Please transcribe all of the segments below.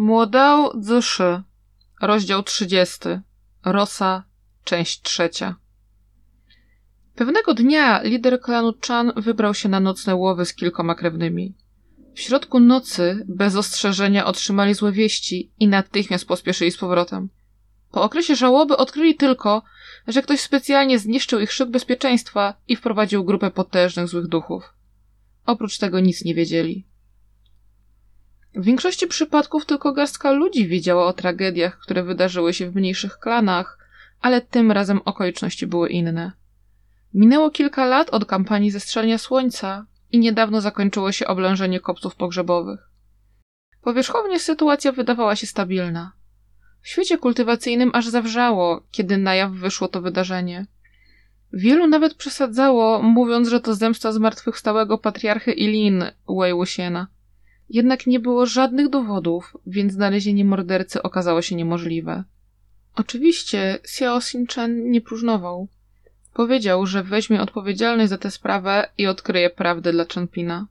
Młodał Zszy, rozdział 30, Rosa, część trzecia. Pewnego dnia lider klanu Chan wybrał się na nocne łowy z kilkoma krewnymi. W środku nocy, bez ostrzeżenia, otrzymali złe wieści i natychmiast pospieszyli z powrotem. Po okresie żałoby odkryli tylko, że ktoś specjalnie zniszczył ich szyk bezpieczeństwa i wprowadził grupę potężnych złych duchów. Oprócz tego nic nie wiedzieli. W większości przypadków tylko garstka ludzi wiedziała o tragediach, które wydarzyły się w mniejszych klanach, ale tym razem okoliczności były inne. Minęło kilka lat od kampanii zestrzelenia słońca i niedawno zakończyło się oblężenie kopców pogrzebowych. Powierzchownie sytuacja wydawała się stabilna. W świecie kultywacyjnym aż zawrzało, kiedy na jaw wyszło to wydarzenie. Wielu nawet przesadzało, mówiąc, że to zemsta zmartwychwstałego patriarchy Ilin, Wei Wuxiena. Jednak nie było żadnych dowodów, więc znalezienie mordercy okazało się niemożliwe. Oczywiście Xiao Xin-chen nie próżnował. Powiedział, że weźmie odpowiedzialność za tę sprawę i odkryje prawdę dla Chenpina.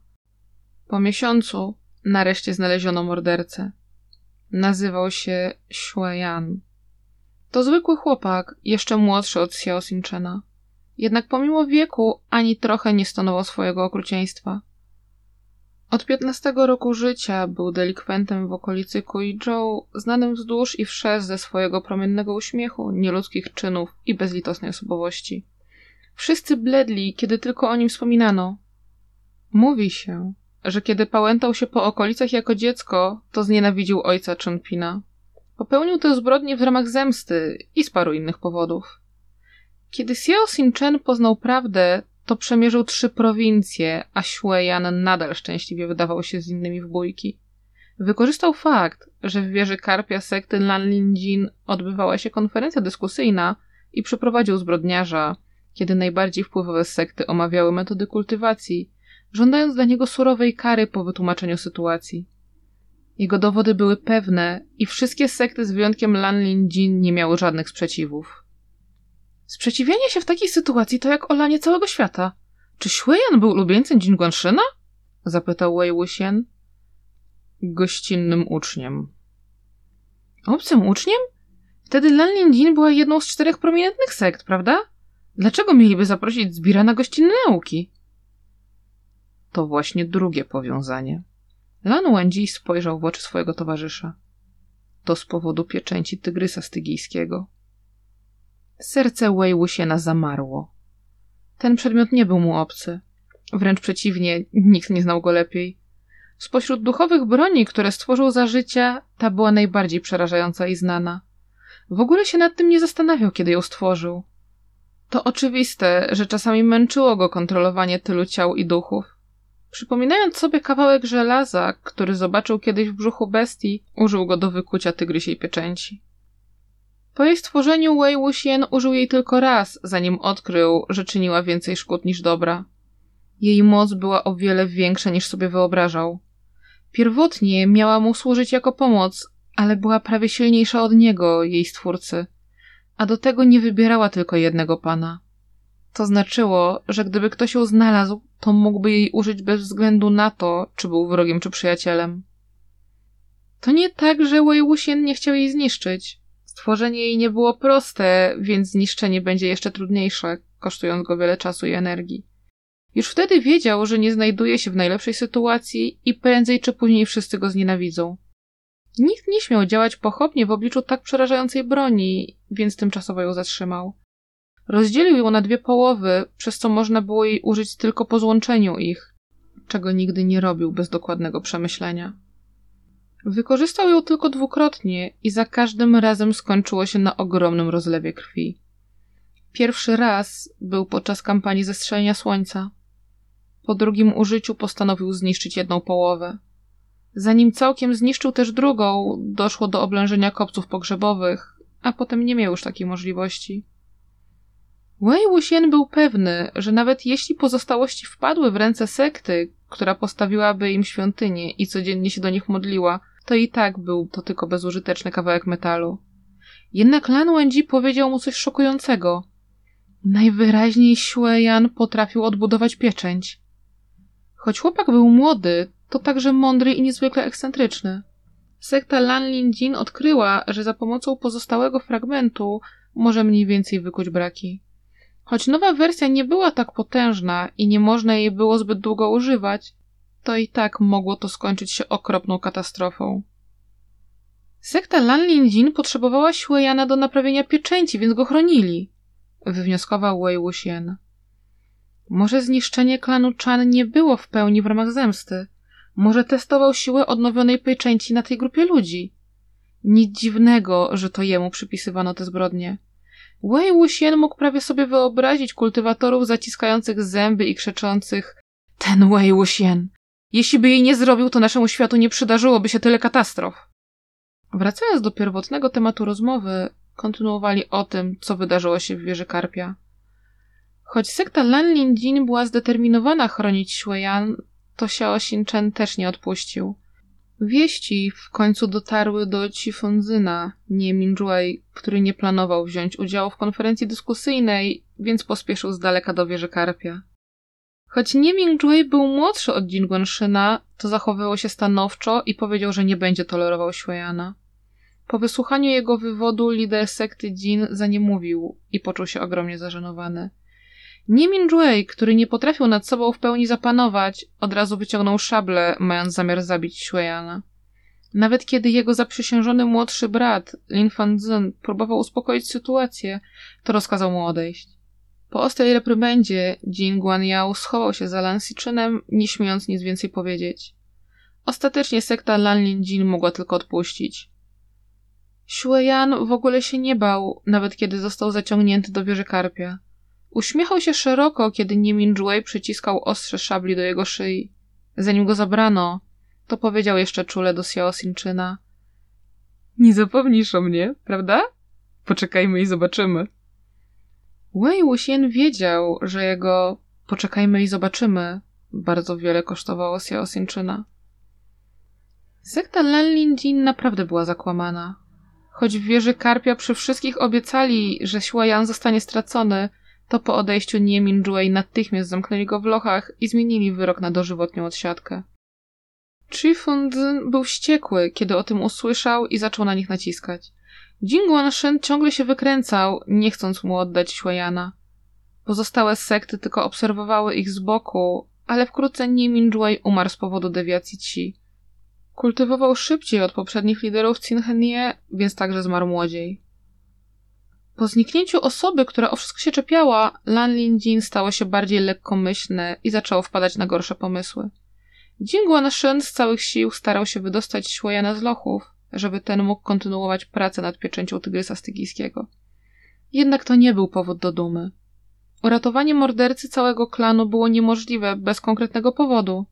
Po miesiącu nareszcie znaleziono mordercę. Nazywał się Xueyan. To zwykły chłopak, jeszcze młodszy od Xiao Xin-chena. Jednak pomimo wieku ani trochę nie stanował swojego okrucieństwa. Od 15 roku życia był delikwentem w okolicy Kuizhou, znanym wzdłuż i wszerz ze swojego promiennego uśmiechu, nieludzkich czynów i bezlitosnej osobowości. Wszyscy bledli, kiedy tylko o nim wspominano. Mówi się, że kiedy pałętał się po okolicach jako dziecko, to znienawidził ojca Chunpina. Popełnił tę zbrodnię w ramach zemsty i z paru innych powodów. Kiedy Xiao Xin-chen poznał prawdę, to przemierzył trzy prowincje, a Xueyan nadal szczęśliwie wydawał się z innymi w bójki. Wykorzystał fakt, że w wieży karpia sekty Lanlinjin odbywała się konferencja dyskusyjna i przyprowadził zbrodniarza, kiedy najbardziej wpływowe sekty omawiały metody kultywacji, żądając dla niego surowej kary po wytłumaczeniu sytuacji. Jego dowody były pewne i wszystkie sekty z wyjątkiem Lanlinjin nie miały żadnych sprzeciwów. Sprzeciwianie się w takiej sytuacji to jak olanie całego świata. Czy Xueyan był ulubieńcem Jin Guanshina? Zapytał Wei Wuxian. Gościnnym uczniem. Obcym uczniem? Wtedy Lan Jin była jedną z czterech prominentnych sekt, prawda? Dlaczego mieliby zaprosić Zbira na gościnne nauki? To właśnie drugie powiązanie. Lan Wenji spojrzał w oczy swojego towarzysza. To z powodu pieczęci tygrysa stygijskiego. Serce Wei Wuxiena zamarło. Ten przedmiot nie był mu obcy. Wręcz przeciwnie, nikt nie znał go lepiej. Spośród duchowych broni, które stworzył za życia, ta była najbardziej przerażająca i znana. W ogóle się nad tym nie zastanawiał, kiedy ją stworzył. To oczywiste, że czasami męczyło go kontrolowanie tylu ciał i duchów. Przypominając sobie kawałek żelaza, który zobaczył kiedyś w brzuchu bestii, użył go do wykucia tygrysiej pieczęci. Po jej stworzeniu Wei Wuxian użył jej tylko raz, zanim odkrył, że czyniła więcej szkód niż dobra. Jej moc była o wiele większa niż sobie wyobrażał. Pierwotnie miała mu służyć jako pomoc, ale była prawie silniejsza od niego, jej stwórcy. A do tego nie wybierała tylko jednego pana. To znaczyło, że gdyby ktoś ją znalazł, to mógłby jej użyć bez względu na to, czy był wrogiem czy przyjacielem. To nie tak, że Wei Wuxian nie chciał jej zniszczyć. Stworzenie jej nie było proste, więc zniszczenie będzie jeszcze trudniejsze, kosztując go wiele czasu i energii. Już wtedy wiedział, że nie znajduje się w najlepszej sytuacji i prędzej czy później wszyscy go znienawidzą. Nikt nie śmiał działać pochopnie w obliczu tak przerażającej broni, więc tymczasowo ją zatrzymał. Rozdzielił ją na dwie połowy, przez co można było jej użyć tylko po złączeniu ich, czego nigdy nie robił bez dokładnego przemyślenia. Wykorzystał ją tylko dwukrotnie i za każdym razem skończyło się na ogromnym rozlewie krwi. Pierwszy raz był podczas kampanii zestrzelenia słońca. Po drugim użyciu postanowił zniszczyć jedną połowę. Zanim całkiem zniszczył też drugą, doszło do oblężenia kopców pogrzebowych, a potem nie miał już takiej możliwości. Wei Wuxian był pewny, że nawet jeśli pozostałości wpadły w ręce sekty, która postawiłaby im świątynię i codziennie się do nich modliła, to i tak był to tylko bezużyteczny kawałek metalu. Jednak Lan Wenji powiedział mu coś szokującego. Najwyraźniej Xueyan potrafił odbudować pieczęć. Choć chłopak był młody, to także mądry i niezwykle ekscentryczny. Sekta Lanlin Jin odkryła, że za pomocą pozostałego fragmentu może mniej więcej wykuć braki. Choć nowa wersja nie była tak potężna i nie można jej było zbyt długo używać, to i tak mogło to skończyć się okropną katastrofą. Sekta Lanlin Jin potrzebowała siły Jana do naprawienia pieczęci, więc go chronili, wywnioskował Wei Wuxian. Może zniszczenie klanu Chan nie było w pełni w ramach zemsty. Może testował siłę odnowionej pieczęci na tej grupie ludzi. Nic dziwnego, że to jemu przypisywano te zbrodnie. Wei Wuxian mógł prawie sobie wyobrazić kultywatorów zaciskających zęby i krzyczących Ten Wei Wuxian! Jeśli by jej nie zrobił, to naszemu światu nie przydarzyłoby się tyle katastrof. Wracając do pierwotnego tematu rozmowy, kontynuowali o tym, co wydarzyło się w wieży Karpia. Choć sekta Lanlin Jin była zdeterminowana chronić Xueyan, to Xiao Xinchen też nie odpuścił. Wieści w końcu dotarły do Chifunzyna, nie Minjuei, który nie planował wziąć udziału w konferencji dyskusyjnej, więc pospieszył z daleka do wieży Karpia. Choć nie Minjuei był młodszy od Jin Guanshyna, to zachowywał się stanowczo i powiedział, że nie będzie tolerował Xueyana. Po wysłuchaniu jego wywodu lider sekty Jin zaniemówił i poczuł się ogromnie zażenowany. Nie Minjuei, który nie potrafił nad sobą w pełni zapanować, od razu wyciągnął szablę, mając zamiar zabić Xueyana. Nawet kiedy jego zaprzysiężony młodszy brat, Lin Fanzhen, próbował uspokoić sytuację, to rozkazał mu odejść. Po ostrej reprymendzie Jin Guanyao schował się za Lan Siczynem, nie śmiejąc nic więcej powiedzieć. Ostatecznie sekta Lanlin Jin mogła tylko odpuścić. Xueyan w ogóle się nie bał, nawet kiedy został zaciągnięty do wieży karpia. Uśmiechał się szeroko, kiedy Nimin Juei przyciskał ostrze szabli do jego szyi. Zanim go zabrano, to powiedział jeszcze czule do Xiao Sinczyna. Nie zapomnisz o mnie, prawda? Poczekajmy i zobaczymy. Wei Wuxian wiedział, że jego poczekajmy i zobaczymy bardzo wiele kosztowało Xiao Sinczyna. Sekta Lanlin Jin naprawdę była zakłamana. Choć w wieży Karpia przy wszystkich obiecali, że Xuayan zostanie stracony, to po odejściu Nie Minjuei natychmiast zamknęli go w lochach i zmienili wyrok na dożywotnią odsiadkę. Chi Fundzin był wściekły, kiedy o tym usłyszał i zaczął na nich naciskać. Jin Guanshen ciągle się wykręcał, nie chcąc mu oddać Xueyana. Pozostałe sekty tylko obserwowały ich z boku, ale wkrótce Nie Minjuei umarł z powodu dewiacji Ci. Kultywował szybciej od poprzednich liderów Cinhenie, więc także zmarł młodziej. Po zniknięciu osoby, która o wszystko się czepiała, Lan Linjin stało się bardziej lekkomyślne i zaczęło wpadać na gorsze pomysły. Jin Guanshen z całych sił starał się wydostać Xueyana z lochów, żeby ten mógł kontynuować pracę nad pieczęcią tygrysa stygijskiego. Jednak to nie był powód do dumy. Uratowanie mordercy całego klanu było niemożliwe bez konkretnego powodu,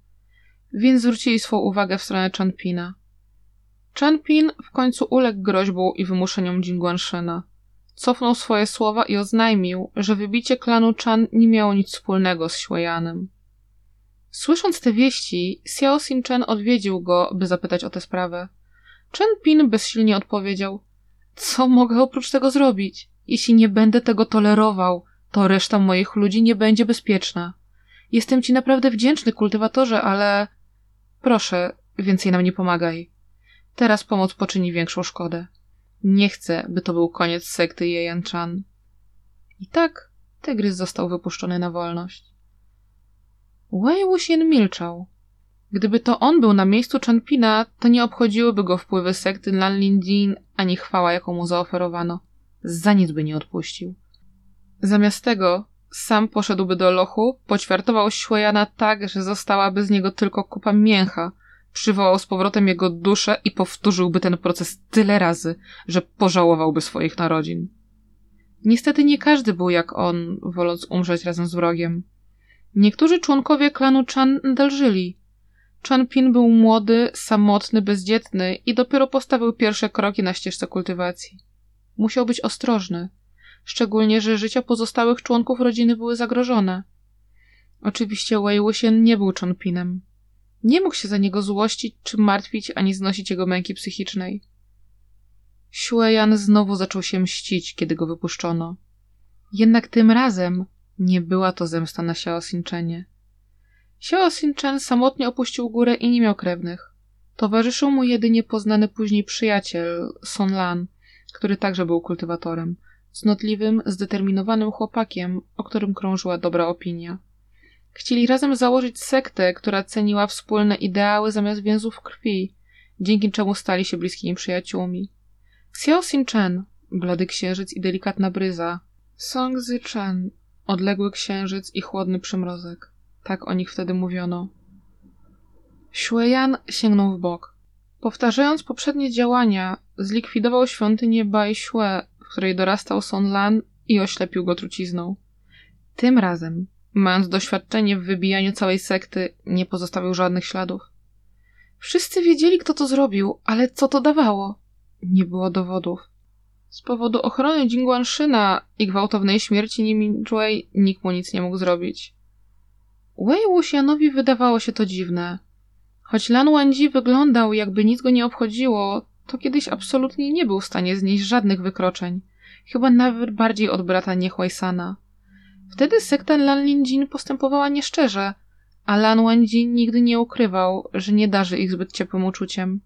więc zwrócili swą uwagę w stronę Chanpina. Chanpin w końcu uległ groźbom i wymuszeniom Jingguanshena. Cofnął swoje słowa i oznajmił, że wybicie klanu Chan nie miało nic wspólnego z Xueyanem. Słysząc te wieści, Xiao Xin-chen odwiedził go, by zapytać o tę sprawę. Chen Pin bezsilnie odpowiedział: Co mogę oprócz tego zrobić? Jeśli nie będę tego tolerował, to reszta moich ludzi nie będzie bezpieczna. Jestem ci naprawdę wdzięczny, kultywatorze, ale. Proszę, więcej nam nie pomagaj. Teraz pomoc poczyni większą szkodę. Nie chcę, by to był koniec sekty Jejan Chan. I tak tygrys został wypuszczony na wolność. Wei Wuxian milczał. Gdyby to on był na miejscu Chanpina, to nie obchodziłyby go wpływy sekty Lanlin ani chwała, jaką mu zaoferowano. Za nic by nie odpuścił. Zamiast tego sam poszedłby do lochu, poćwiartował Xueyana tak, że zostałaby z niego tylko kupa mięcha, przywołał z powrotem jego duszę i powtórzyłby ten proces tyle razy, że pożałowałby swoich narodzin. Niestety nie każdy był jak on, woląc umrzeć razem z wrogiem. Niektórzy członkowie klanu Chan nadal żyli. Chan Pin był młody, samotny, bezdzietny i dopiero postawił pierwsze kroki na ścieżce kultywacji. Musiał być ostrożny, szczególnie, że życia pozostałych członków rodziny były zagrożone. Oczywiście Wei Wuxian nie był Chan Pinem. Nie mógł się za niego złościć, czy martwić, ani znosić jego męki psychicznej. Xueyan znowu zaczął się mścić, kiedy go wypuszczono. Jednak tym razem nie była to zemsta na Xiao Xinchenie. Xiao Xinchen samotnie opuścił górę i nie miał krewnych. Towarzyszył mu jedynie poznany później przyjaciel, Son Lan, który także był kultywatorem, cnotliwym, zdeterminowanym chłopakiem, o którym krążyła dobra opinia. Chcieli razem założyć sektę, która ceniła wspólne ideały zamiast więzów krwi, dzięki czemu stali się bliskimi przyjaciółmi. Xiao Xin Chen, blady księżyc i delikatna bryza, Song Zi Chen, odległy księżyc i chłodny przymrozek. Tak o nich wtedy mówiono. Xueyan sięgnął w bok. Powtarzając poprzednie działania, zlikwidował świątynię Bai Xue, w której dorastał Son Lan i oślepił go trucizną. Tym razem, mając doświadczenie w wybijaniu całej sekty, nie pozostawił żadnych śladów. Wszyscy wiedzieli, kto to zrobił, ale co to dawało? Nie było dowodów. Z powodu ochrony Jingguanszyna i gwałtownej śmierci Niminjuei nikt mu nic nie mógł zrobić. Wei Wuxianowi wydawało się to dziwne. Choć Lan Wangji wyglądał, jakby nic go nie obchodziło, to kiedyś absolutnie nie był w stanie znieść żadnych wykroczeń. Chyba nawet bardziej od brata Niehłajsana. Wtedy sekta Lan Linjin postępowała nieszczerze, a Lan Wangji nigdy nie ukrywał, że nie darzy ich zbyt ciepłym uczuciem.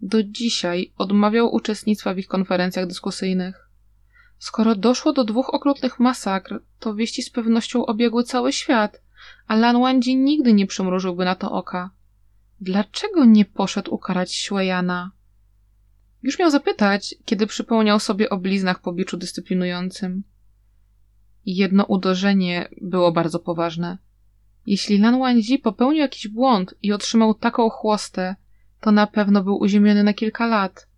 Do dzisiaj odmawiał uczestnictwa w ich konferencjach dyskusyjnych. Skoro doszło do dwóch okrutnych masakr, to wieści z pewnością obiegły cały świat, a Lan Wangji nigdy nie przymrużyłby na to oka. Dlaczego nie poszedł ukarać Xuejana? Już miał zapytać, kiedy przypomniał sobie o bliznach po biczu dyscyplinującym. Jedno uderzenie było bardzo poważne. Jeśli Lan Wangji popełnił jakiś błąd i otrzymał taką chłostę, to na pewno był uziemiony na kilka lat.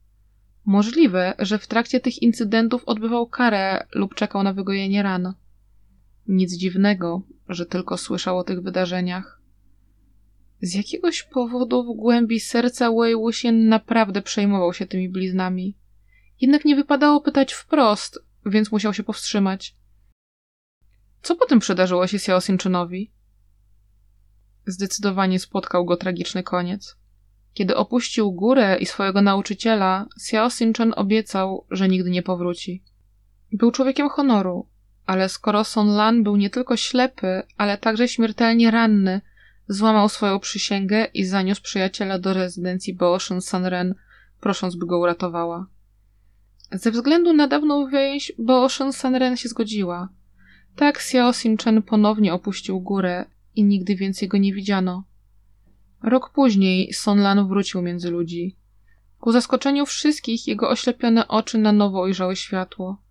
Możliwe, że w trakcie tych incydentów odbywał karę lub czekał na wygojenie ran. Nic dziwnego, że tylko słyszał o tych wydarzeniach. Z jakiegoś powodu w głębi serca Wei Wuxian naprawdę przejmował się tymi bliznami. Jednak nie wypadało pytać wprost, więc musiał się powstrzymać. Co potem przydarzyło się Xiao Sinczynowi? Zdecydowanie spotkał go tragiczny koniec. Kiedy opuścił górę i swojego nauczyciela, Xiao Sinchen obiecał, że nigdy nie powróci. Był człowiekiem honoru, ale skoro Son Lan był nie tylko ślepy, ale także śmiertelnie ranny, złamał swoją przysięgę i zaniósł przyjaciela do rezydencji Booshin Sanren, prosząc, by go uratowała. Ze względu na dawną więź, Booshin Sanren się zgodziła. Tak Xiao Sinchen ponownie opuścił górę i nigdy więcej go nie widziano. Rok później Son Lan wrócił między ludzi. Ku zaskoczeniu wszystkich jego oślepione oczy na nowo ujrzały światło.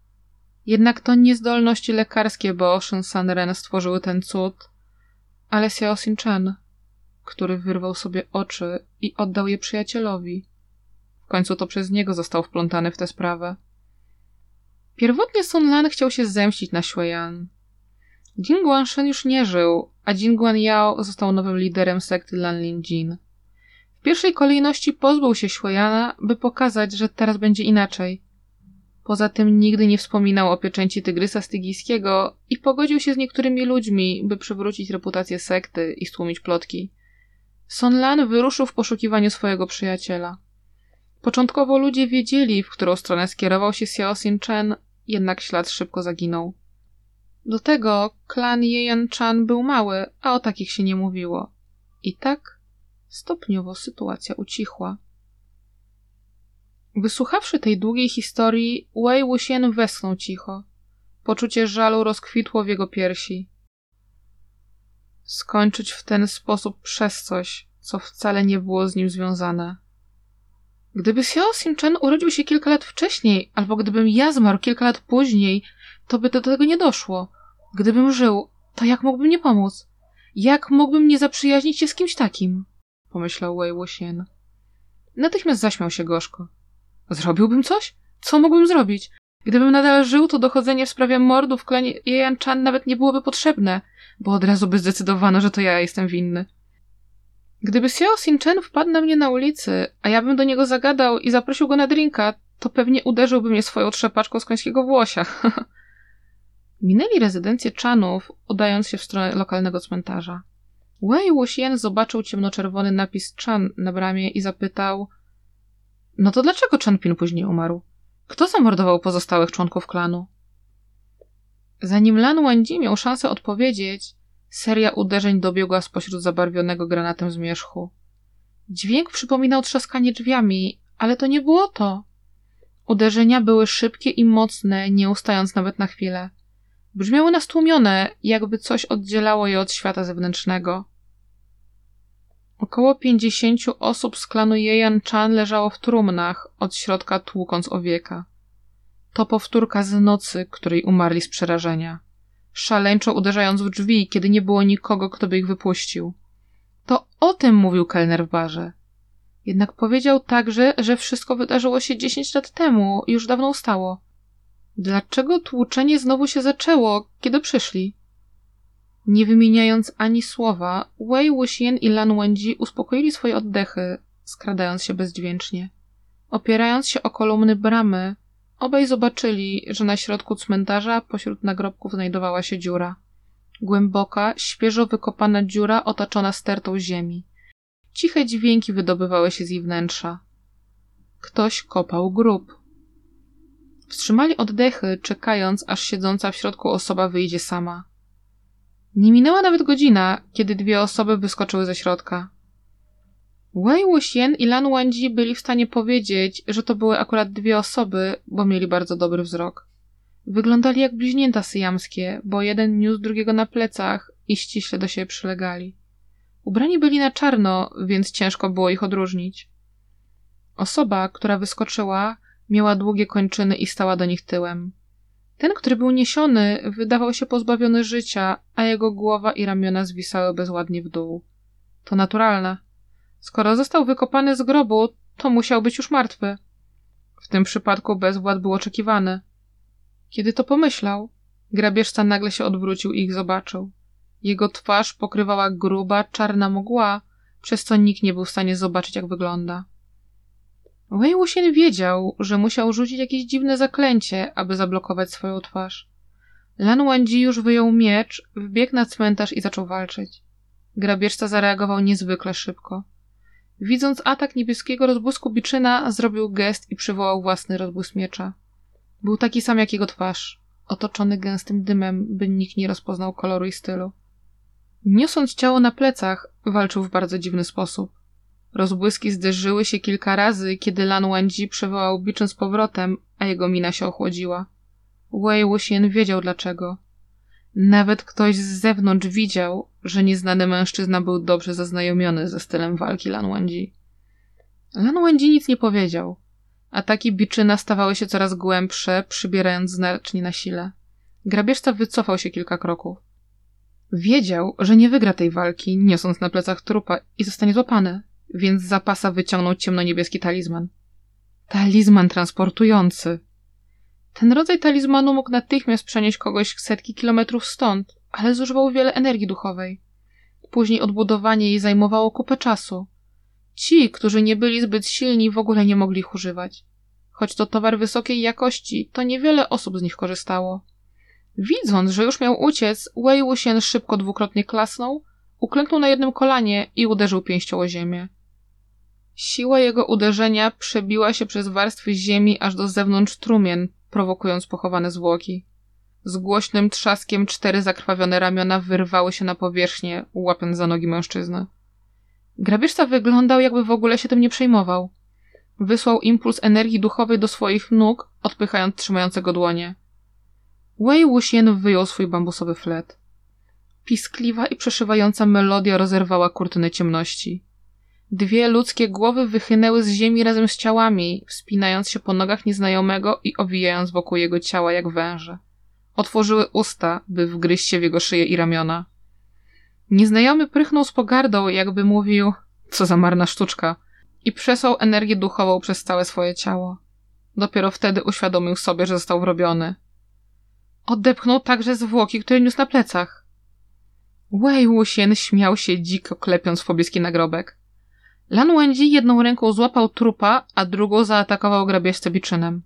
Jednak to niezdolności lekarskie Booshin Sanren stworzyły ten cud, ale Xiao Xin-chen, który wyrwał sobie oczy i oddał je przyjacielowi. W końcu to przez niego został wplątany w tę sprawę. Pierwotnie Sun Lan chciał się zemścić na Xueyan. Jin Guanshen już nie żył, a Jin Guan Yao został nowym liderem sekty Lan Jin. W pierwszej kolejności pozbył się Xueyana, by pokazać, że teraz będzie inaczej. Poza tym nigdy nie wspominał o pieczęci tygrysa stygijskiego i pogodził się z niektórymi ludźmi, by przywrócić reputację sekty i stłumić plotki. Son Lan wyruszył w poszukiwaniu swojego przyjaciela. Początkowo ludzie wiedzieli, w którą stronę skierował się Xiao Xin Chen, jednak ślad szybko zaginął. Do tego klan Yeyan Chan był mały, a o takich się nie mówiło. I tak stopniowo sytuacja ucichła. Wysłuchawszy tej długiej historii, Wei Wuxian westchnął cicho. Poczucie żalu rozkwitło w jego piersi. Skończyć w ten sposób przez coś, co wcale nie było z nim związane. Gdyby Xiao Xin-chen urodził się kilka lat wcześniej, albo gdybym ja zmarł kilka lat później, to by do tego nie doszło. Gdybym żył, to jak mógłbym nie pomóc? Jak mógłbym nie zaprzyjaźnić się z kimś takim? Pomyślał Wei Wuxian. Natychmiast zaśmiał się gorzko. Zrobiłbym coś? Co mógłbym zrobić? Gdybym nadal żył, to dochodzenie w sprawie mordu w klanie Jejan Chan nawet nie byłoby potrzebne, bo od razu by zdecydowano, że to ja jestem winny. Gdyby Xiao Xin-chen wpadł na mnie na ulicy, a ja bym do niego zagadał i zaprosił go na drinka, to pewnie uderzyłby mnie swoją trzepaczką z końskiego włosia. Minęli rezydencję Chanów, udając się w stronę lokalnego cmentarza. Wei Wuxian zobaczył ciemnoczerwony napis Chan na bramie i zapytał – no to dlaczego Chanpin później umarł? Kto zamordował pozostałych członków klanu? Zanim Lan Wangji miał szansę odpowiedzieć, seria uderzeń dobiegła spośród zabarwionego granatem zmierzchu. Dźwięk przypominał trzaskanie drzwiami, ale to nie było to. Uderzenia były szybkie i mocne, nie ustając nawet na chwilę. Brzmiały nastłumione, jakby coś oddzielało je od świata zewnętrznego. Około pięćdziesięciu osób z klanu Jejan Chan leżało w trumnach, od środka tłukąc o wieka. To powtórka z nocy, której umarli z przerażenia. Szaleńczo uderzając w drzwi, kiedy nie było nikogo, kto by ich wypuścił. To o tym mówił kelner w barze. Jednak powiedział także, że wszystko wydarzyło się dziesięć lat temu, już dawno ustało. Dlaczego tłuczenie znowu się zaczęło, kiedy przyszli? Nie wymieniając ani słowa, Wei Wuxian i Lan Wenji uspokoili swoje oddechy, skradając się bezdźwięcznie. Opierając się o kolumny bramy, obaj zobaczyli, że na środku cmentarza pośród nagrobków znajdowała się dziura. Głęboka, świeżo wykopana dziura otoczona stertą ziemi. Ciche dźwięki wydobywały się z jej wnętrza. Ktoś kopał grób. Wstrzymali oddechy, czekając, aż siedząca w środku osoba wyjdzie sama. Nie minęła nawet godzina, kiedy dwie osoby wyskoczyły ze środka. Wei Wuxian i Lan Wangji byli w stanie powiedzieć, że to były akurat dwie osoby, bo mieli bardzo dobry wzrok. Wyglądali jak bliźnięta syjamskie, bo jeden niósł drugiego na plecach i ściśle do siebie przylegali. Ubrani byli na czarno, więc ciężko było ich odróżnić. Osoba, która wyskoczyła, miała długie kończyny i stała do nich tyłem. Ten, który był niesiony, wydawał się pozbawiony życia, a jego głowa i ramiona zwisały bezładnie w dół. To naturalne. Skoro został wykopany z grobu, to musiał być już martwy. W tym przypadku bezwład był oczekiwany. Kiedy to pomyślał, grabieżca nagle się odwrócił i ich zobaczył. Jego twarz pokrywała gruba, czarna mgła, przez co nikt nie był w stanie zobaczyć, jak wygląda. Wei Wuxian wiedział, że musiał rzucić jakieś dziwne zaklęcie, aby zablokować swoją twarz. Lan Wenji już wyjął miecz, wbiegł na cmentarz i zaczął walczyć. Grabieżca zareagował niezwykle szybko. Widząc atak niebieskiego rozbłysku biczyna, zrobił gest i przywołał własny rozbłysk miecza. Był taki sam jak jego twarz, otoczony gęstym dymem, by nikt nie rozpoznał koloru i stylu. Niosąc ciało na plecach, walczył w bardzo dziwny sposób. Rozbłyski zderzyły się kilka razy, kiedy Lan Wangji przywołał biczyn z powrotem, a jego mina się ochłodziła. Wei Wuxian wiedział dlaczego. Nawet ktoś z zewnątrz widział, że nieznany mężczyzna był dobrze zaznajomiony ze stylem walki Lan Wangji. Lan Wangji nic nie powiedział. Ataki biczyna stawały się coraz głębsze, przybierając znacznie na sile. Grabieżca wycofał się kilka kroków. Wiedział, że nie wygra tej walki, niosąc na plecach trupa i zostanie złapany, więc z zapasa wyciągnął ciemno-niebieski talizman. Talizman transportujący. Ten rodzaj talizmanu mógł natychmiast przenieść kogoś setki kilometrów stąd, ale zużywał wiele energii duchowej. Później odbudowanie jej zajmowało kupę czasu. Ci, którzy nie byli zbyt silni, w ogóle nie mogli ich używać. Choć to towar wysokiej jakości, to niewiele osób z nich korzystało. Widząc, że już miał uciec, Wei Wuxian szybko dwukrotnie klasnął, uklęknął na jednym kolanie i uderzył pięścią o ziemię. Siła jego uderzenia przebiła się przez warstwy ziemi aż do zewnątrz trumien, prowokując pochowane zwłoki. Z głośnym trzaskiem cztery zakrwawione ramiona wyrwały się na powierzchnię, łapiąc za nogi mężczyzny. Grabieżca wyglądał, jakby w ogóle się tym nie przejmował. Wysłał impuls energii duchowej do swoich nóg, odpychając trzymającego dłonie. Wei Wuxian wyjął swój bambusowy flet. Piskliwa i przeszywająca melodia rozerwała kurtyny ciemności. Dwie ludzkie głowy wychynęły z ziemi razem z ciałami, wspinając się po nogach nieznajomego i owijając wokół jego ciała jak węże. Otworzyły usta, by wgryźć się w jego szyję i ramiona. Nieznajomy prychnął z pogardą, jakby mówił, co za marna sztuczka, i przesłał energię duchową przez całe swoje ciało. Dopiero wtedy uświadomił sobie, że został wrobiony. Odepchnął także zwłoki, które niósł na plecach. Wei Wuxian śmiał się dziko, klepiąc w pobliski nagrobek. Lan Wendzi jedną ręką złapał trupa, a drugą zaatakował grabieżcę biczynem.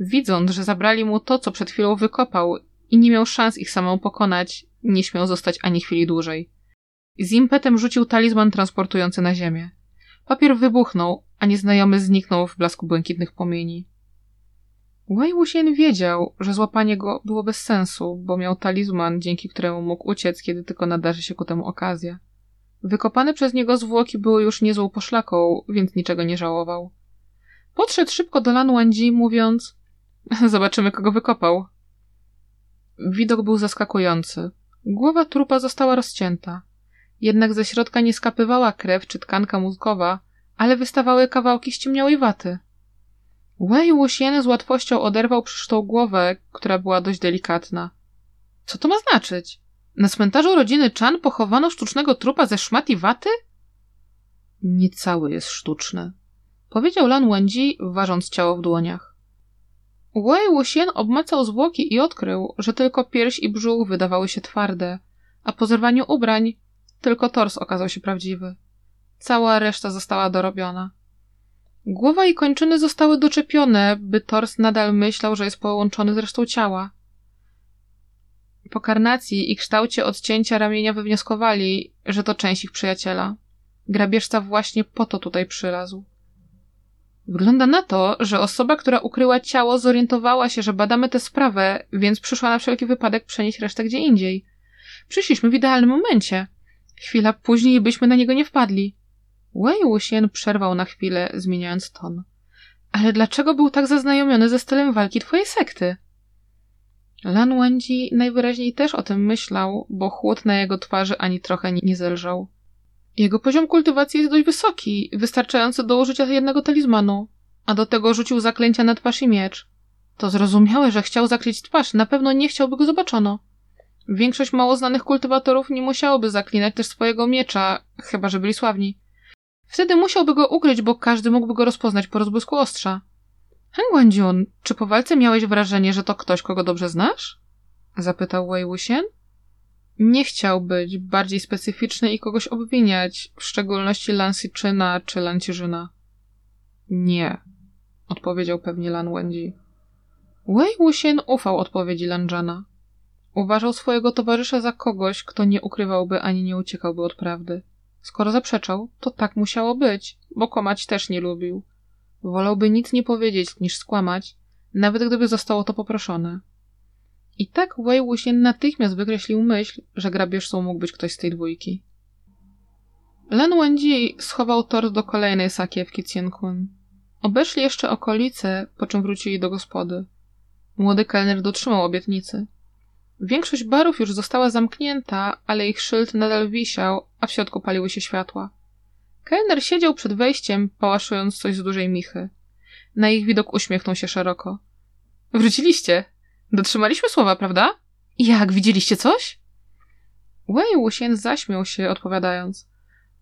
Widząc, że zabrali mu to, co przed chwilą wykopał i nie miał szans ich samą pokonać, nie śmiał zostać ani chwili dłużej. Z impetem rzucił talizman transportujący na ziemię. Papier wybuchnął, a nieznajomy zniknął w blasku błękitnych płomieni. Wei Wuxian wiedział, że złapanie go było bez sensu, bo miał talizman, dzięki któremu mógł uciec, kiedy tylko nadarzy się ku temu okazja. Wykopane przez niego zwłoki były już niezłą poszlaką, więc niczego nie żałował. Podszedł szybko do Lan Wangji, mówiąc: Zobaczymy, kogo wykopał. Widok był zaskakujący. Głowa trupa została rozcięta. Jednak ze środka nie skapywała krew czy tkanka mózgowa, ale wystawały kawałki ściemniałej waty. Wei Wuxian z łatwością oderwał przysztą głowę, która była dość delikatna. Co to ma znaczyć? Na cmentarzu rodziny Chan pochowano sztucznego trupa ze szmat i waty? Nie cały jest sztuczny, powiedział Lan Wenji, ważąc ciało w dłoniach. Wei Wuxian obmacał zwłoki i odkrył, że tylko pierś i brzuch wydawały się twarde, a po zerwaniu ubrań tylko tors okazał się prawdziwy. Cała reszta została dorobiona. Głowa i kończyny zostały doczepione, by tors nadal myślał, że jest połączony z resztą ciała. Po karnacji i kształcie odcięcia ramienia wywnioskowali, że to część ich przyjaciela. Grabieżca właśnie po to tutaj przylazł. Wygląda na to, że osoba, która ukryła ciało, zorientowała się, że badamy tę sprawę, więc przyszła na wszelki wypadek przenieść resztę gdzie indziej. Przyszliśmy w idealnym momencie. Chwila później byśmy na niego nie wpadli. Wei Wuxian przerwał na chwilę, zmieniając ton. Ale dlaczego był tak zaznajomiony ze stylem walki twojej sekty? Lan Wenji najwyraźniej też o tym myślał, bo chłód na jego twarzy ani trochę nie zelżał. Jego poziom kultywacji jest dość wysoki, wystarczający do użycia jednego talizmanu, a do tego rzucił zaklęcia na twarz i miecz. To zrozumiałe, że chciał zakryć twarz, na pewno nie chciałby go zobaczono. Większość mało znanych kultywatorów nie musiałoby zaklinać też swojego miecza, chyba że byli sławni. Wtedy musiałby go ukryć, bo każdy mógłby go rozpoznać po rozbłysku ostrza. Wenjun, czy po walce miałeś wrażenie, że to ktoś, kogo dobrze znasz? Zapytał Wei Wuxian. Nie chciał być bardziej specyficzny i kogoś obwiniać, w szczególności Lansiczyna czy Lancierzyna. Nie, odpowiedział pewnie Lan Wenji. Wei Wuxian ufał odpowiedzi Lanjana. Uważał swojego towarzysza za kogoś, kto nie ukrywałby ani nie uciekałby od prawdy. Skoro zaprzeczał, to tak musiało być, bo kłamać też nie lubił. Wolałby nic nie powiedzieć niż skłamać, nawet gdyby zostało to poproszone. I tak Wuxian natychmiast wykreślił myśl, że grabieżcą mógł być ktoś z tej dwójki. Len Wenji schował tort do kolejnej sakiewki Cienkun. Obeszli jeszcze okolice, po czym wrócili do gospody. Młody kelner dotrzymał obietnicy. Większość barów już została zamknięta, ale ich szyld nadal wisiał, a w środku paliły się światła. Kelner siedział przed wejściem, pałaszując coś z dużej michy. Na ich widok uśmiechnął się szeroko. Wróciliście! Dotrzymaliśmy słowa, prawda? Jak, widzieliście coś? Wei Wuxian zaśmiał się, odpowiadając.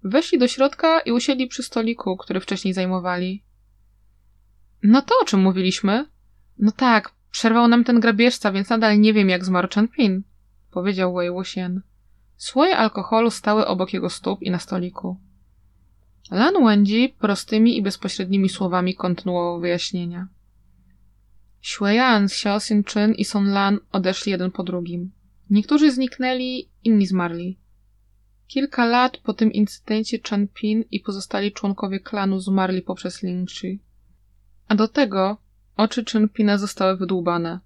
Weszli do środka i usiedli przy stoliku, który wcześniej zajmowali. No to o czym mówiliśmy? No tak, przerwał nam ten grabieżca, więc nadal nie wiem, jak zmarł Chen Pin, powiedział Wei Wuxian. Słoje alkoholu stały obok jego stóp i na stoliku. Lan Wenji prostymi i bezpośrednimi słowami kontynuował wyjaśnienia. Xueyan, Xiao Xin-chun i Son Lan odeszli jeden po drugim. Niektórzy zniknęli, inni zmarli. Kilka lat po tym incydencie Chen Pin i pozostali członkowie klanu zmarli poprzez Lingchi. A do tego oczy Chen Pina zostały wydłubane.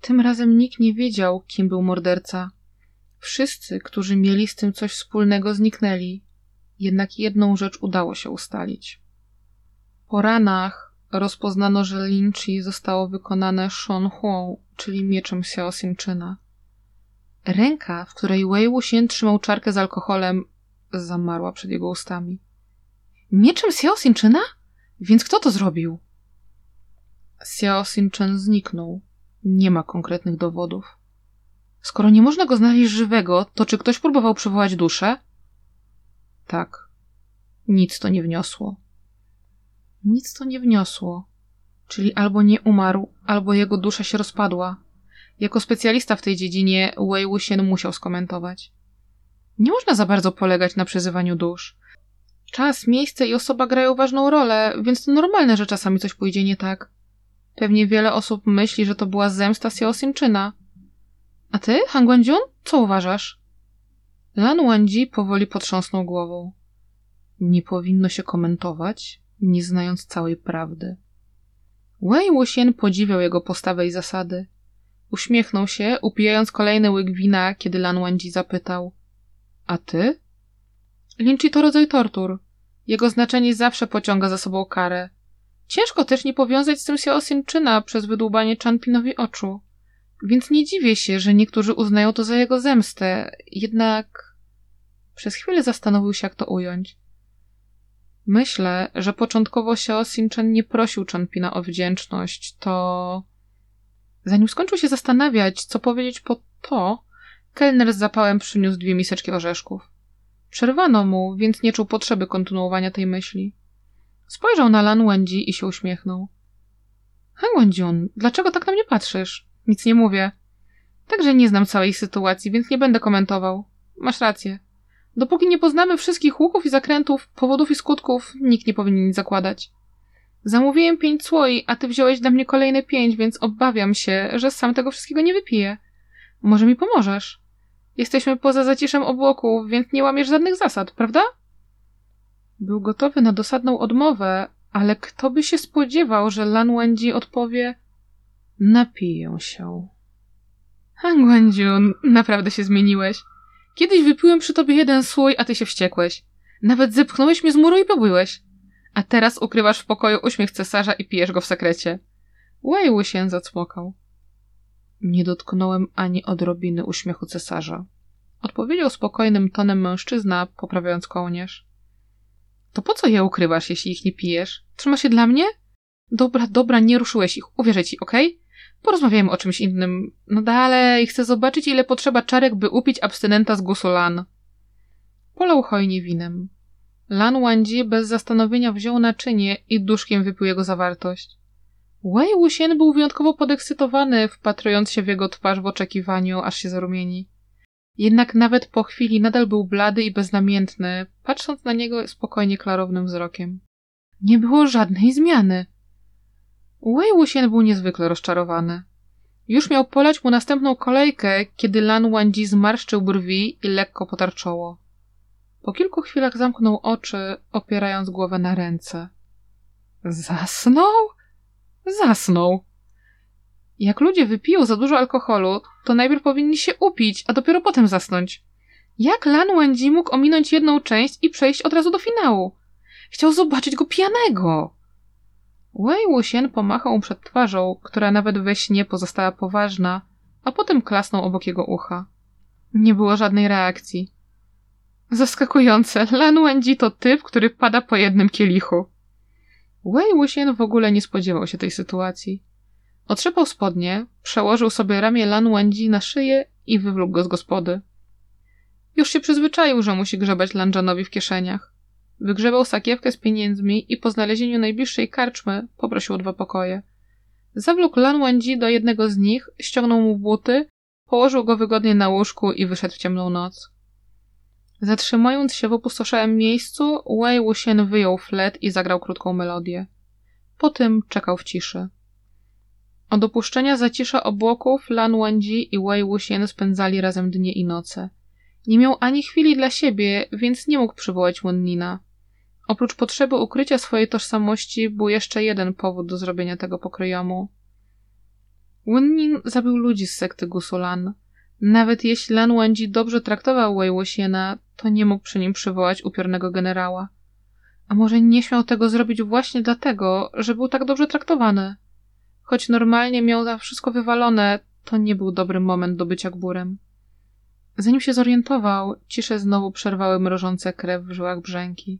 Tym razem nikt nie wiedział, kim był morderca. Wszyscy, którzy mieli z tym coś wspólnego, zniknęli. Jednak jedną rzecz udało się ustalić. Po ranach rozpoznano, że Linchi zostało wykonane Shon Huą, czyli mieczem Xiao Xinczyna. Ręka, w której Wei Wuxian trzymał czarkę z alkoholem, zamarła przed jego ustami. Mieczem Xiao Xinczyna? Więc kto to zrobił? Xiao Xinchen zniknął. Nie ma konkretnych dowodów. Skoro nie można go znaleźć żywego, to czy ktoś próbował przywołać duszę? Tak. Nic to nie wniosło. Nic to nie wniosło. Czyli albo nie umarł, albo jego dusza się rozpadła. Jako specjalista w tej dziedzinie Wei Wuxian musiał skomentować. Nie można za bardzo polegać na przyzywaniu dusz. Czas, miejsce i osoba grają ważną rolę, więc to normalne, że czasami coś pójdzie nie tak. Pewnie wiele osób myśli, że to była zemsta Xiao Sinczyna. A ty, Han co uważasz? Lan Wenji powoli potrząsnął głową. Nie powinno się komentować, nie znając całej prawdy. Wei Wuxian podziwiał jego postawę i zasady. Uśmiechnął się, upijając kolejny łyk wina, kiedy Lan Wenji zapytał. A ty? Lynchy to rodzaj tortur. Jego znaczenie zawsze pociąga za sobą karę. Ciężko też nie powiązać z tym Xiaosinczyna przez wydłubanie Chanpinowi oczu. Więc nie dziwię się, że niektórzy uznają to za jego zemstę. Jednak przez chwilę zastanowił się, jak to ująć. Myślę, że początkowo Xiao Sinchen nie prosił Chanpina o wdzięczność, to... Zanim skończył się zastanawiać, co powiedzieć po to, kelner z zapałem przyniósł dwie miseczki orzeszków. Przerwano mu, więc nie czuł potrzeby kontynuowania tej myśli. Spojrzał na Lan Wenji i się uśmiechnął. Heng Wenjun, dlaczego tak na mnie patrzysz? Nic nie mówię. Także nie znam całej sytuacji, więc nie będę komentował. Masz rację. Dopóki nie poznamy wszystkich łuków i zakrętów, powodów i skutków, nikt nie powinien nic zakładać. Zamówiłem pięć słoi, a ty wziąłeś dla mnie kolejne pięć, więc obawiam się, że sam tego wszystkiego nie wypiję. Może mi pomożesz? Jesteśmy poza zaciszem obłoków, więc nie łamiesz żadnych zasad, prawda? Był gotowy na dosadną odmowę, ale kto by się spodziewał, że Lan Wenji odpowie Napiję się. Han Guanjun, naprawdę się zmieniłeś. Kiedyś wypiłem przy tobie jeden słój, a ty się wściekłeś. Nawet zepchnąłeś mnie z muru i pobyłeś. A teraz ukrywasz w pokoju uśmiech cesarza i pijesz go w sekrecie. Wei się zacmokał. Nie dotknąłem ani odrobiny uśmiechu cesarza. Odpowiedział spokojnym tonem mężczyzna, poprawiając kołnierz. To po co je ukrywasz, jeśli ich nie pijesz? Trzymasz się dla mnie? Dobra, dobra, nie ruszyłeś ich. Uwierzę ci, okej? Okay? Porozmawiajmy o czymś innym. No dalej, chcę zobaczyć, ile potrzeba czarek, by upić abstynenta z gusu Lan. Polał hojnie winem. Lan Wanji bez zastanowienia wziął naczynie i duszkiem wypił jego zawartość. Wei Wuxian był wyjątkowo podekscytowany, wpatrując się w jego twarz w oczekiwaniu, aż się zarumieni. Jednak nawet po chwili nadal był blady i beznamiętny, patrząc na niego spokojnie klarownym wzrokiem. Nie było żadnej zmiany. Wei Wuxian był niezwykle rozczarowany. Już miał polać mu następną kolejkę, kiedy Lan Wangji zmarszczył brwi i lekko potarczoło. Po kilku chwilach zamknął oczy, opierając głowę na ręce. Zasnął? Zasnął. Jak ludzie wypiją za dużo alkoholu, to najpierw powinni się upić, a dopiero potem zasnąć. Jak Lan Wangji mógł ominąć jedną część i przejść od razu do finału? Chciał zobaczyć go pijanego. Wei Wuxian pomachał mu przed twarzą, która nawet we śnie pozostała poważna, a potem klasnął obok jego ucha. Nie było żadnej reakcji. Zaskakujące, Lan Wenji to typ, który pada po jednym kielichu. Wei Wuxian w ogóle nie spodziewał się tej sytuacji. Otrzepał spodnie, przełożył sobie ramię Lan Wenji na szyję i wywlókł go z gospody. Już się przyzwyczaił, że musi grzebać Lanjanowi w kieszeniach. Wygrzebał sakiewkę z pieniędzmi i po znalezieniu najbliższej karczmy poprosił o dwa pokoje. Zawlókł Lan Wenji do jednego z nich, ściągnął mu buty, położył go wygodnie na łóżku i wyszedł w ciemną noc. Zatrzymując się w opustoszałym miejscu, Wei Wuxian wyjął flet i zagrał krótką melodię. Po tym czekał w ciszy. Od opuszczenia zacisza obłoków Lan Wenji i Wei Wuxian spędzali razem dnie i noce. Nie miał ani chwili dla siebie, więc nie mógł przywołać Wennina. Oprócz potrzeby ukrycia swojej tożsamości był jeszcze jeden powód do zrobienia tego pokryjomu. Wennin zabił ludzi z sekty Gusulan. Nawet jeśli Lan Wenji dobrze traktował Wei Wuxiena, to nie mógł przy nim przywołać upiornego generała. A może nie śmiał tego zrobić właśnie dlatego, że był tak dobrze traktowany? Choć normalnie miał za wszystko wywalone, to nie był dobry moment do bycia gburem. Zanim się zorientował, ciszę znowu przerwały mrożące krew w żyłach brzęki.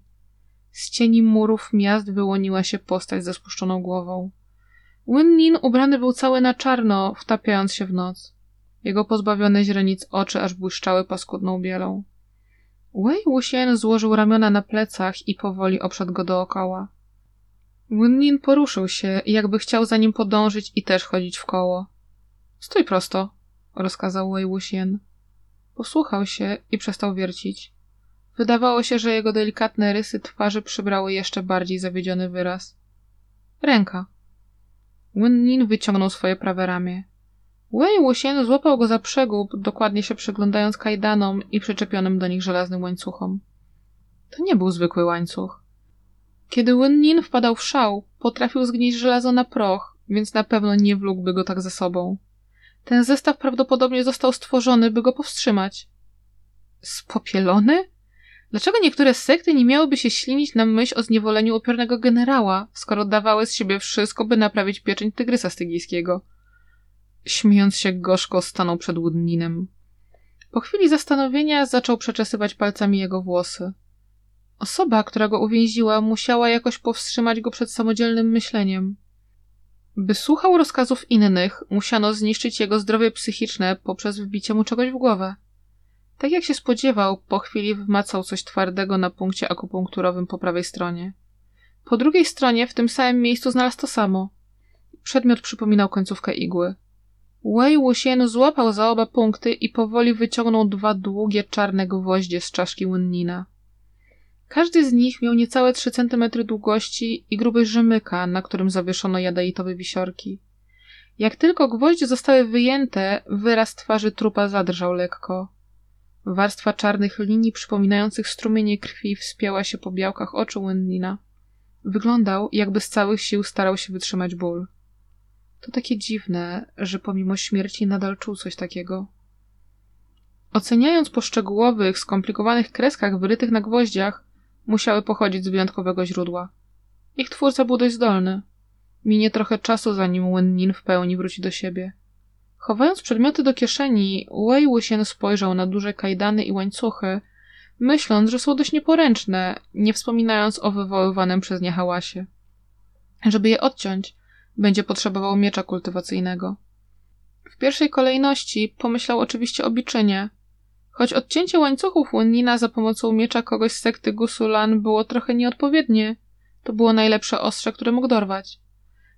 Z cieni murów miast wyłoniła się postać ze spuszczoną głową. Winnin ubrany był cały na czarno, wtapiając się w noc. Jego pozbawione źrenic oczy aż błyszczały paskudną bielą. Wei Wuxian złożył ramiona na plecach i powoli obszedł go dookoła. Winnin poruszył się, jakby chciał za nim podążyć i też chodzić w koło. Stój prosto, rozkazał Wei Wuxian. Posłuchał się i przestał wiercić. Wydawało się, że jego delikatne rysy twarzy przybrały jeszcze bardziej zawiedziony wyraz. Ręka. Winnin wyciągnął swoje prawe ramię. Wei Wuxian złapał go za przegub, dokładnie się przyglądając kajdanom i przyczepionym do nich żelaznym łańcuchom. To nie był zwykły łańcuch. Kiedy Winnin wpadał w szał, potrafił zgnieść żelazo na proch, więc na pewno nie wlókłby go tak ze sobą. Ten zestaw prawdopodobnie został stworzony, by go powstrzymać. Spopielony? Dlaczego niektóre sekty nie miałyby się ślinić na myśl o zniewoleniu upiornego generała, skoro dawały z siebie wszystko, by naprawić pieczeń tygrysa stygijskiego? Śmiejąc się gorzko, stanął przed Woodninem. Po chwili zastanowienia zaczął przeczesywać palcami jego włosy. Osoba, która go uwięziła, musiała jakoś powstrzymać go przed samodzielnym myśleniem. By słuchał rozkazów innych, musiano zniszczyć jego zdrowie psychiczne poprzez wbicie mu czegoś w głowę. Tak jak się spodziewał, po chwili wmacał coś twardego na punkcie akupunkturowym po prawej stronie. Po drugiej stronie, w tym samym miejscu, znalazł to samo. Przedmiot przypominał końcówkę igły. Wei Wuxian złapał za oba punkty i powoli wyciągnął dwa długie czarne gwoździe z czaszki Wennina. Każdy z nich miał niecałe 3 cm długości i gruby rzemyka, na którym zawieszono jadaitowe wisiorki. Jak tylko gwoździe zostały wyjęte, wyraz twarzy trupa zadrżał lekko. Warstwa czarnych linii przypominających strumienie krwi wspięła się po białkach oczu Wendina. Wyglądał, jakby z całych sił starał się wytrzymać ból. To takie dziwne, że pomimo śmierci nadal czuł coś takiego. Oceniając po szczegółowych, skomplikowanych kreskach wyrytych na gwoździach, musiały pochodzić z wyjątkowego źródła. Ich twórca był dość zdolny. Minie trochę czasu, zanim Wennin w pełni wróci do siebie. Chowając przedmioty do kieszeni, Wei Wuxian spojrzał na duże kajdany i łańcuchy, myśląc, że są dość nieporęczne, nie wspominając o wywoływanym przez nie hałasie. Żeby je odciąć, będzie potrzebował miecza kultywacyjnego. W pierwszej kolejności pomyślał oczywiście o biczynie. Choć odcięcie łańcuchów Wennina za pomocą miecza kogoś z sekty Gusulan było trochę nieodpowiednie, to było najlepsze ostrze, które mógł dorwać.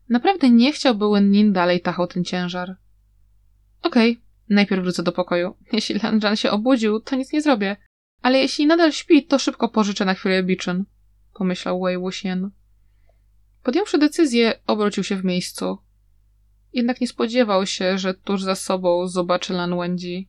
Naprawdę nie chciałby Wennin dalej tachał ten ciężar. Okej, okay, najpierw wrócę do pokoju. Jeśli Lanjan się obudził, to nic nie zrobię. Ale jeśli nadal śpi, to szybko pożyczę na chwilę biczyn, pomyślał Wei Wuxian. Podjąwszy decyzję, obrócił się w miejscu. Jednak nie spodziewał się, że tuż za sobą zobaczy Lan Wenji.